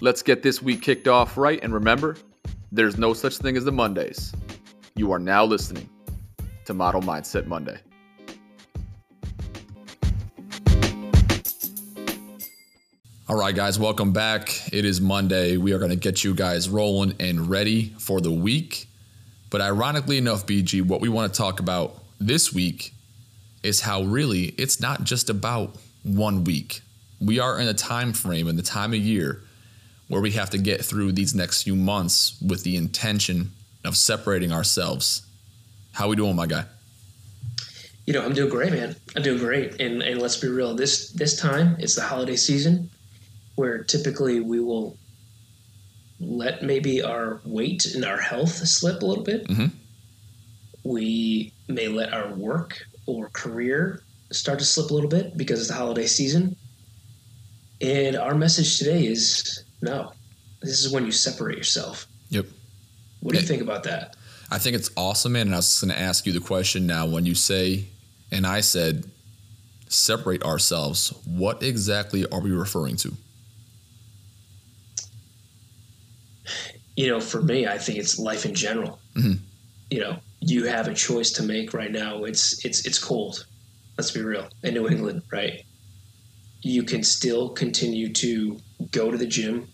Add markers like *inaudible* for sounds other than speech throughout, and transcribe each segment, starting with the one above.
Let's get this week kicked off right. And remember, there's no such thing as the Mondays. You are now listening to Model Mindset Monday. All right, guys, welcome back. It is Monday. We are going to get you guys rolling and ready for the week. But ironically enough, BG, what we want to talk about this week is how really it's not just about one week. We are in a time frame and the time of year where we have to get through these next few months with the intention of separating ourselves. How we doing, my guy? You know, I'm doing great, man. I'm doing great. And and let's be real, this this time it's the holiday season where typically we will let maybe our weight and our health slip a little bit. Mm-hmm. We may let our work or career start to slip a little bit because it's the holiday season. And our message today is no, this is when you separate yourself. Yep. What do you think about that? I think it's awesome, man. And I was going to ask you the question now when you say, and I said, separate ourselves, what exactly are we referring to? You know, for me, I think it's life in general. Mm-hmm. You know, you have a choice to make right now. It's it's it's cold. Let's be real. In New England, right? You can still continue to go to the gym,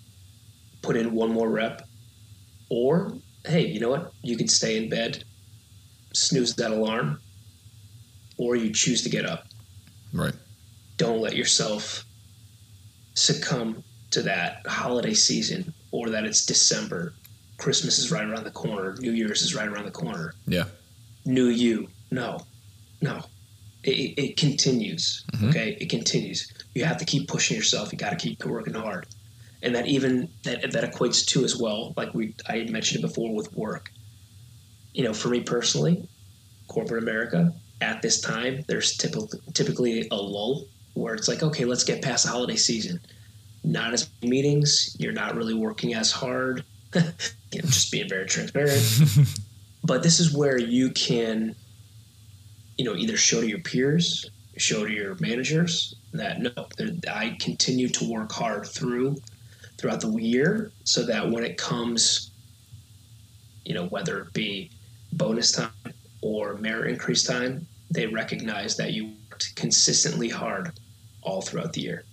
put in one more rep, or hey, you know what? You can stay in bed, snooze that alarm, or you choose to get up. Right. Don't let yourself succumb to that holiday season or that it's December. Christmas is right around the corner. New Year's is right around the corner. Yeah. New you. No. No. It, it continues. Mm-hmm. Okay. It continues. You have to keep pushing yourself. You got to keep working hard and that even that that equates to as well. Like we I mentioned it before with work. You know, for me personally, corporate America at this time, there's typically typically a lull where it's like, okay, let's get past the holiday season. Not as many meetings. You're not really working as hard. *laughs* you know, just being very transparent. *laughs* but this is where you can, you know, either show to your peers, show to your managers that no, I continue to work hard through throughout the year so that when it comes, you know, whether it be bonus time or merit increase time, they recognize that you worked consistently hard all throughout the year.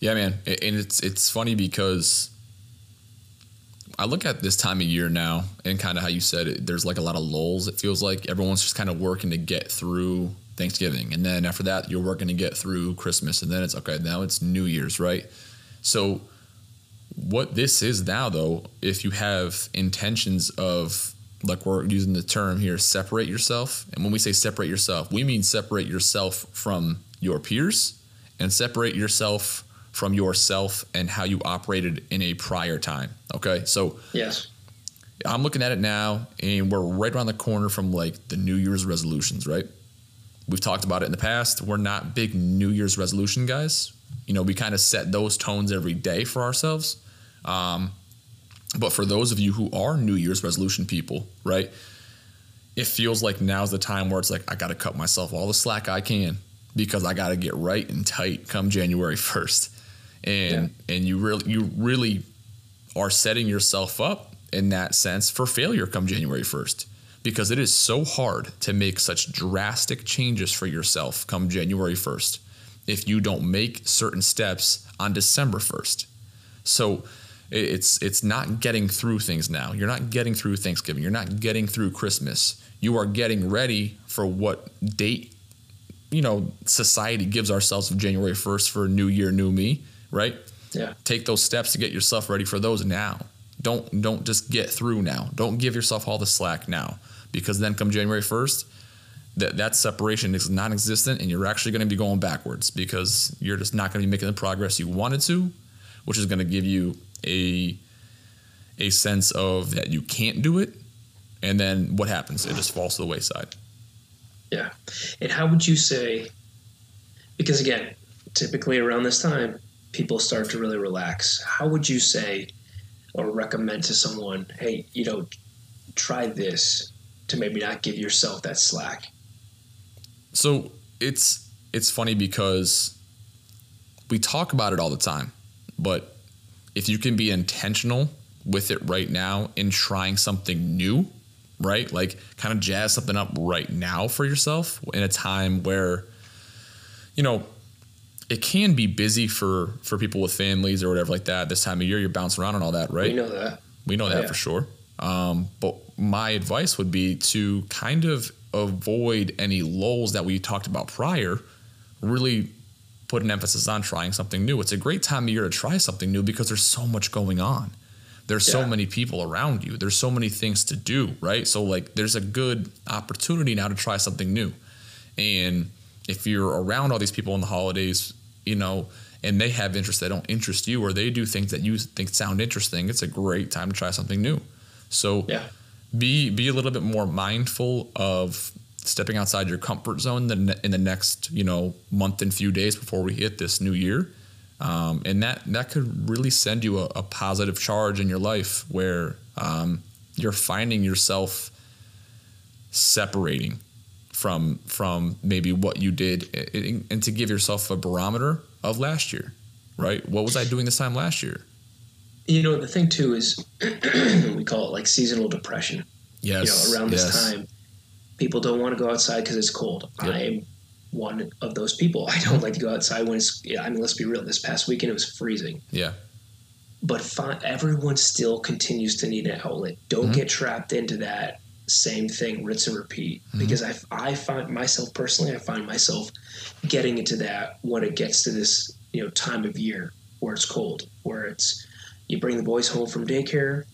Yeah, man, and it's it's funny because I look at this time of year now, and kind of how you said it. There's like a lot of lulls. It feels like everyone's just kind of working to get through Thanksgiving, and then after that, you're working to get through Christmas, and then it's okay. Now it's New Year's, right? So what this is now, though, if you have intentions of, like we're using the term here, separate yourself. And when we say separate yourself, we mean separate yourself from your peers and separate yourself from yourself and how you operated in a prior time. Okay. So, yes. I'm looking at it now, and we're right around the corner from like the New Year's resolutions, right? We've talked about it in the past. We're not big New Year's resolution guys. You know, we kind of set those tones every day for ourselves. Um, but for those of you who are New Year's resolution people, right? It feels like now's the time where it's like, I got to cut myself all the slack I can because I got to get right and tight come January *laughs* 1st. And, yeah. and you really, you really are setting yourself up in that sense for failure come January 1st because it is so hard to make such drastic changes for yourself come January 1st if you don't make certain steps on December 1st. So, it's it's not getting through things now. You're not getting through Thanksgiving. You're not getting through Christmas. You are getting ready for what date you know society gives ourselves of January 1st for new year, new me, right? Yeah. Take those steps to get yourself ready for those now. Don't don't just get through now. Don't give yourself all the slack now because then come January 1st, that that separation is non-existent and you're actually going to be going backwards because you're just not going to be making the progress you wanted to, which is going to give you a a sense of that you can't do it, and then what happens? It just falls to the wayside. Yeah, and how would you say? Because again, typically around this time, people start to really relax. How would you say or recommend to someone, hey, you know, try this to maybe not give yourself that slack? So it's it's funny because we talk about it all the time, but if you can be intentional with it right now in trying something new, right? Like kind of jazz something up right now for yourself in a time where, you know, it can be busy for for people with families or whatever like that. This time of year, you're bouncing around and all that, right? We know that. We know that Yeah. for sure. Um, but my advice would be to kind of avoid any lulls that we talked about prior. Really put an emphasis on trying something new. It's a great time of year to try something new because there's so much going on. There's so many people around you. There's so many things to do, right? So like there's a good opportunity now to try something new. And if you're around all these people in the holidays, you know, and they have interests that don't interest you or they do things that you think sound interesting, it's a great time to try something new. So Yeah. be be a little bit more mindful of stepping outside your comfort zone in the, in the next you know month and few days before we hit this new year um, and that that could really send you a, a positive charge in your life where um, you're finding yourself separating from from maybe what you did and, to give yourself a barometer of last year right what was i doing this time last year You know, the thing too is *clears throat* we call it like seasonal depression. yes you know, around this yes. time, people don't want to go outside because it's cold. Yep. I am one of those people. *laughs* I don't like to go outside when it's. Yeah, I mean, let's be real. This past weekend it was freezing, yeah but fi- everyone still continues to need an outlet. Don't Mhm. get trapped into that same thing, rinse and repeat. Mhm. Because I, I find myself personally, I find myself getting into that when it gets to this you know time of year where it's cold, where it's you bring the boys home from daycare,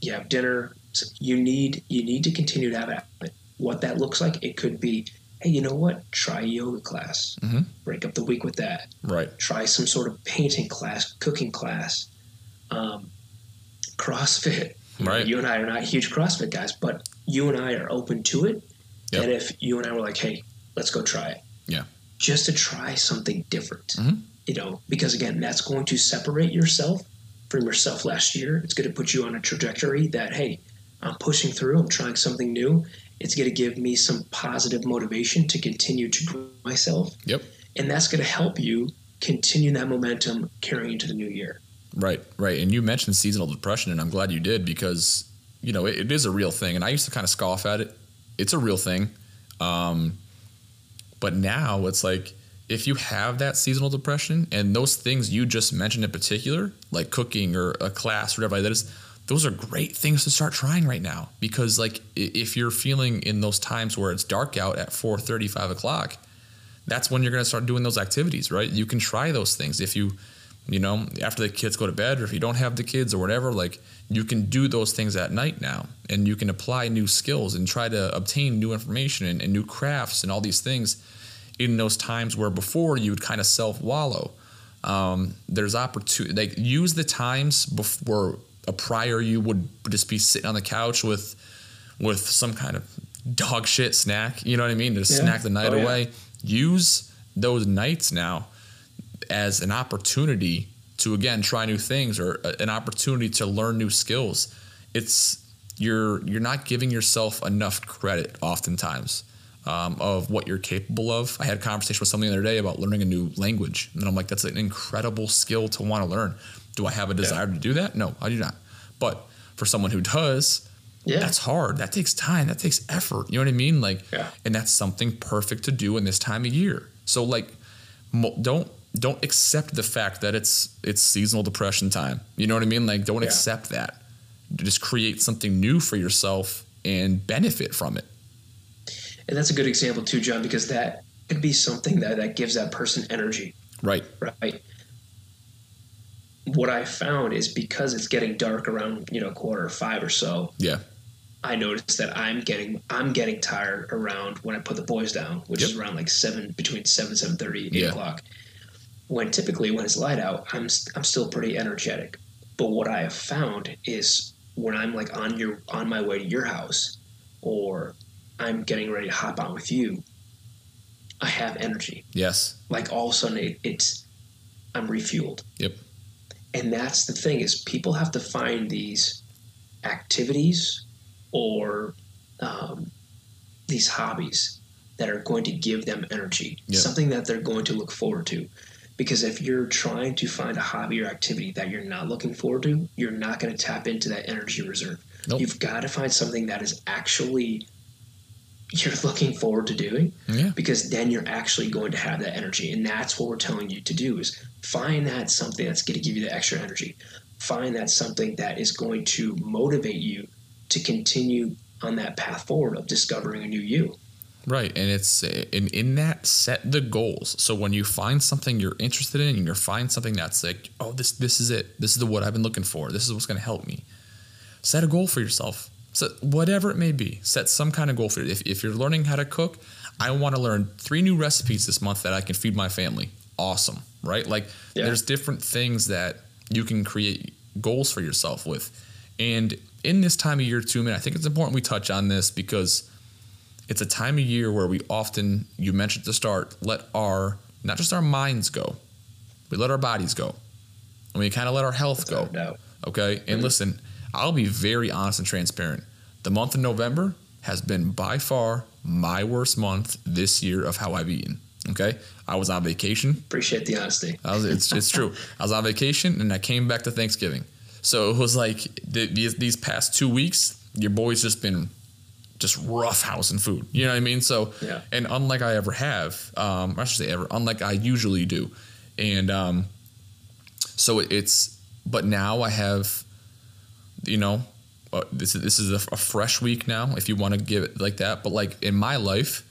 you have dinner. So you need you need to continue to have an outlet. What that looks like, it could be, hey, you know what? Try yoga class. Mhm. Break up the week with that. right Try some sort of painting class, cooking class, um, CrossFit. Know, Right. You and I are not huge CrossFit guys, but you and I are open to it. Yep. And if you and I were like, hey, let's go try it. Yeah. Just to try something different. Mhm. You know, because again, that's going to separate yourself from yourself last year. It's going to put you on a trajectory that, hey, I'm pushing through, I'm trying something new. It's going to give me some positive motivation to continue to grow myself. Yep. And that's going to help you continue that momentum carrying into the new year. Right, right. And you mentioned seasonal depression, and I'm glad you did because you know it, it is a real thing. And I used to kind of scoff at it. It's a real thing, um, but now it's like if you have that seasonal depression and those things you just mentioned in particular, like cooking or a class or whatever that is, those are great things to start trying right now because like if you're feeling in those times where it's dark out at 4:30, 5 o'clock, that's when you're going to start doing those activities, right? You can try those things if you you know, after the kids go to bed, or if you don't have the kids or whatever, like you can do those things at night now and you can apply new skills and try to obtain new information and, and new crafts and all these things in those times where before you would kind of self wallow. Um, there's opportunity, like use the times before a prior you would just be sitting on the couch with with some kind of dog shit snack, you know what I mean, to Yeah. snack the night Oh, yeah. away. Use those nights now as an opportunity to again try new things or an opportunity to learn new skills. It's you're you're not giving yourself enough credit oftentimes um, of what you're capable of. I had a conversation with somebody the other day about learning a new language and i'm like that's an incredible skill to want to learn. Do i have a desire to do that? No i do not. But for someone who does Yeah. that's hard. That takes time. That takes effort. You know what i mean? Like Yeah. and that's something perfect to do in this time of year. So like mo- don't don't accept the fact that it's it's seasonal depression time you know what i mean like don't Yeah. accept that just create something new for yourself and benefit from it And that's a good example too, John, because that could be something that, that gives that person energy, right right? What I found is because it's getting dark around, you know, quarter five or so, yeah I noticed that I'm getting I'm getting tired around when I put the boys down, which is around like seven between seven seven thirty eight Yeah. o'clock. When typically when it's light out, I'm I'm still pretty energetic. But what I have found is when I'm like on your on my way to your house, or I'm getting ready to hop on with you, I have energy. yes Like all of a sudden it, it's I'm refueled. Yep. And that's the thing is people have to find these activities or um, these hobbies that are going to give them energy, Yep. something that they're going to look forward to. Because if you're trying to find a hobby or activity that you're not looking forward to, you're not going to tap into that energy reserve. Nope. You've got to find something that is actually you're *laughs* looking forward to doing Yeah. because then you're actually going to have that energy and that's what we're telling you to do is find that something that's going to give you the extra energy find that something that is going to motivate you to continue on that path forward of discovering a new you Right, and it's in in that set the goals. So when you find something you're interested in, and you find something that's like, oh, this this is it. This is the what I've been looking for. This is what's going to help me. Set a goal for yourself. So whatever it may be, set some kind of goal for you. If if you're learning how to cook, I want to learn three new recipes this month that I can feed my family. Awesome, right? Like Yeah. there's different things that you can create goals for yourself with. And in this time of year too, man, I think it's important we touch on this because it's a time of year where we often, you mentioned at the start, let our, not just our minds go, we let our bodies go. And we kind of let our health go. A doubt. Okay. And listen, I'll be very honest and transparent. The month of November has been by far my worst month this year of how I've eaten. Okay. I was on vacation. appreciate the honesty I was, it's, it's true. I was on vacation and I came back to Thanksgiving. So it was like th- these, these past two weeks, your boy's just been just rough housing food. You know what I mean? So, Yeah. and unlike I ever have, um, I should say ever, unlike I usually do. And um, so it, it's, but now I have, you know, uh, this is this is a, a fresh week now, if you want to give it like that. But like in my life,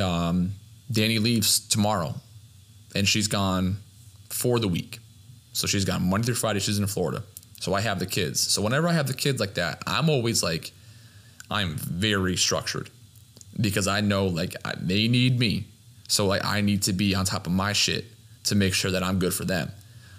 um, Danny leaves tomorrow, and she's gone for the week. So she's gone Monday through Friday. She's in Florida. So I have the kids. So whenever I have the kids like that, I'm always like, I'm very structured because I know like I, they need me. So like I need to be on top of my shit to make sure that I'm good for them.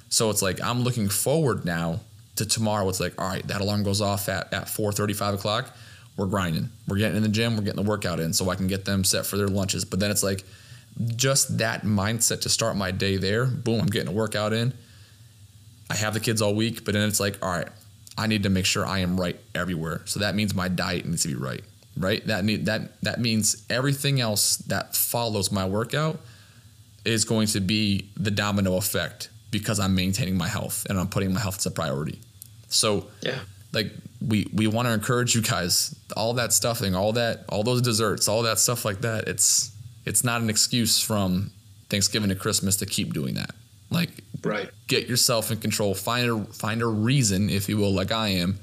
So it's like I'm looking forward now to tomorrow. It's like all right, that alarm goes off at at 4:30, 5 o'clock. We're grinding. We're getting in the gym. We're getting the workout in, so I can get them set for their lunches. But then it's like just that mindset to start my day there. Boom, I'm getting a workout in. I have the kids all week, but then it's like, all right, I need to make sure I am right everywhere. So that means my diet needs to be right, right? That need that that means everything else that follows my workout is going to be the domino effect because I'm maintaining my health and I'm putting my health as a priority. So yeah like we we want to encourage you guys all that stuffing all that all those desserts all that stuff like that it's it's not an excuse from thanksgiving to christmas to keep doing that like right. get yourself in control find a find a reason if you will like i am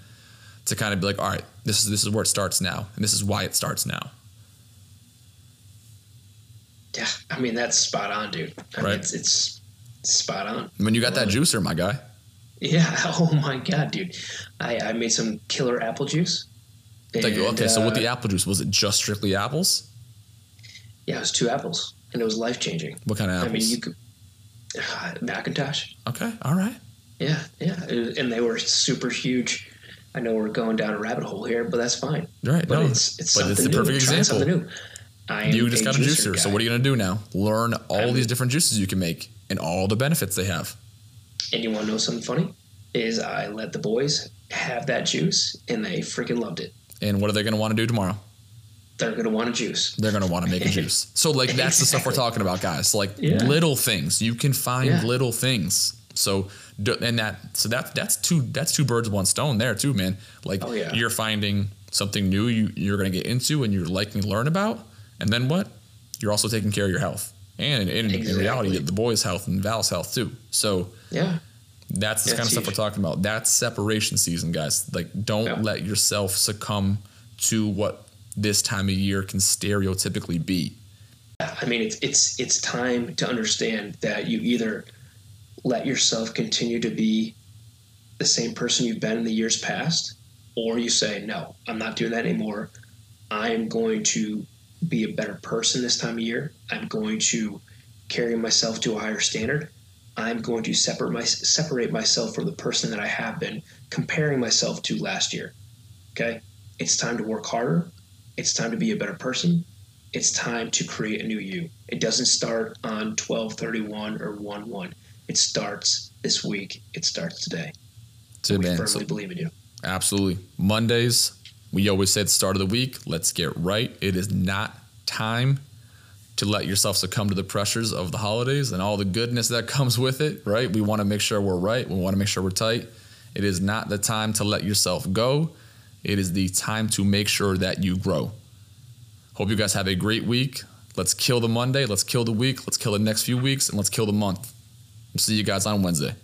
to kind of be like all right this is this is where it starts now and this is why it starts now. Yeah i mean that's spot on dude. I Right. mean, it's, it's spot on. When you got that juicer my guy. Yeah *laughs* oh my god dude. I, I made some killer apple juice. Like And, okay so with uh, the apple juice was it just strictly apples? Yeah it was two apples and it was life changing what kind of apples? i mean you could Uh, McIntosh okay all right Yeah, yeah, and they were super huge. I know we're going down a rabbit hole here, but that's fine. right But no it's it's but it's the perfect example Something new. I am you just got a juicer. So what are you gonna do now? Learn all I'm- these different juices you can make and all the benefits they have. And you want to know something funny? Is I let the boys have that juice, and they freaking loved it. And what are they gonna want to do tomorrow? They're gonna want a juice. They're gonna want to make a *laughs* juice. So like that's the stuff we're talking about, guys. Like Yeah. little things. You can find Yeah. little things. So and that so that that's two that's two birds one stone there too, man. Like Oh, yeah. you're finding something new you you're gonna get into and you're liking to learn about, and then what? You're also taking care of your health. And in, in reality, the boys' health and Val's health too. So Yeah, That's the kind of it's stuff we're talking about. That's separation season, guys. Like, don't let yourself succumb to what this time of year can stereotypically be. I mean it's it's it's time to understand that you either let yourself continue to be the same person you've been in the years past, or you say, no, I'm not doing that anymore. I am going to be a better person this time of year. I'm going to carry myself to a higher standard. I'm going to separate my separate myself from the person that I have been comparing myself to last year. Okay? It's time to work harder. It's time to be a better person. It's time to create a new you. It doesn't start on 1231 or 1 1. It starts this week. It starts today. So, we man, firmly so believe in you. absolutely. Mondays, we always say at the start of the week, let's get right. It is not time to let yourself succumb to the pressures of the holidays and all the goodness that *laughs* comes with it, right? We want to make sure we're right. We want to make sure we're tight. It is not the time to let yourself go. It is the time to make sure that you grow. Hope you guys have a great week. Let's kill the Monday. Let's kill the week. Let's kill the next few weeks. And let's kill the month. See you guys on Wednesday.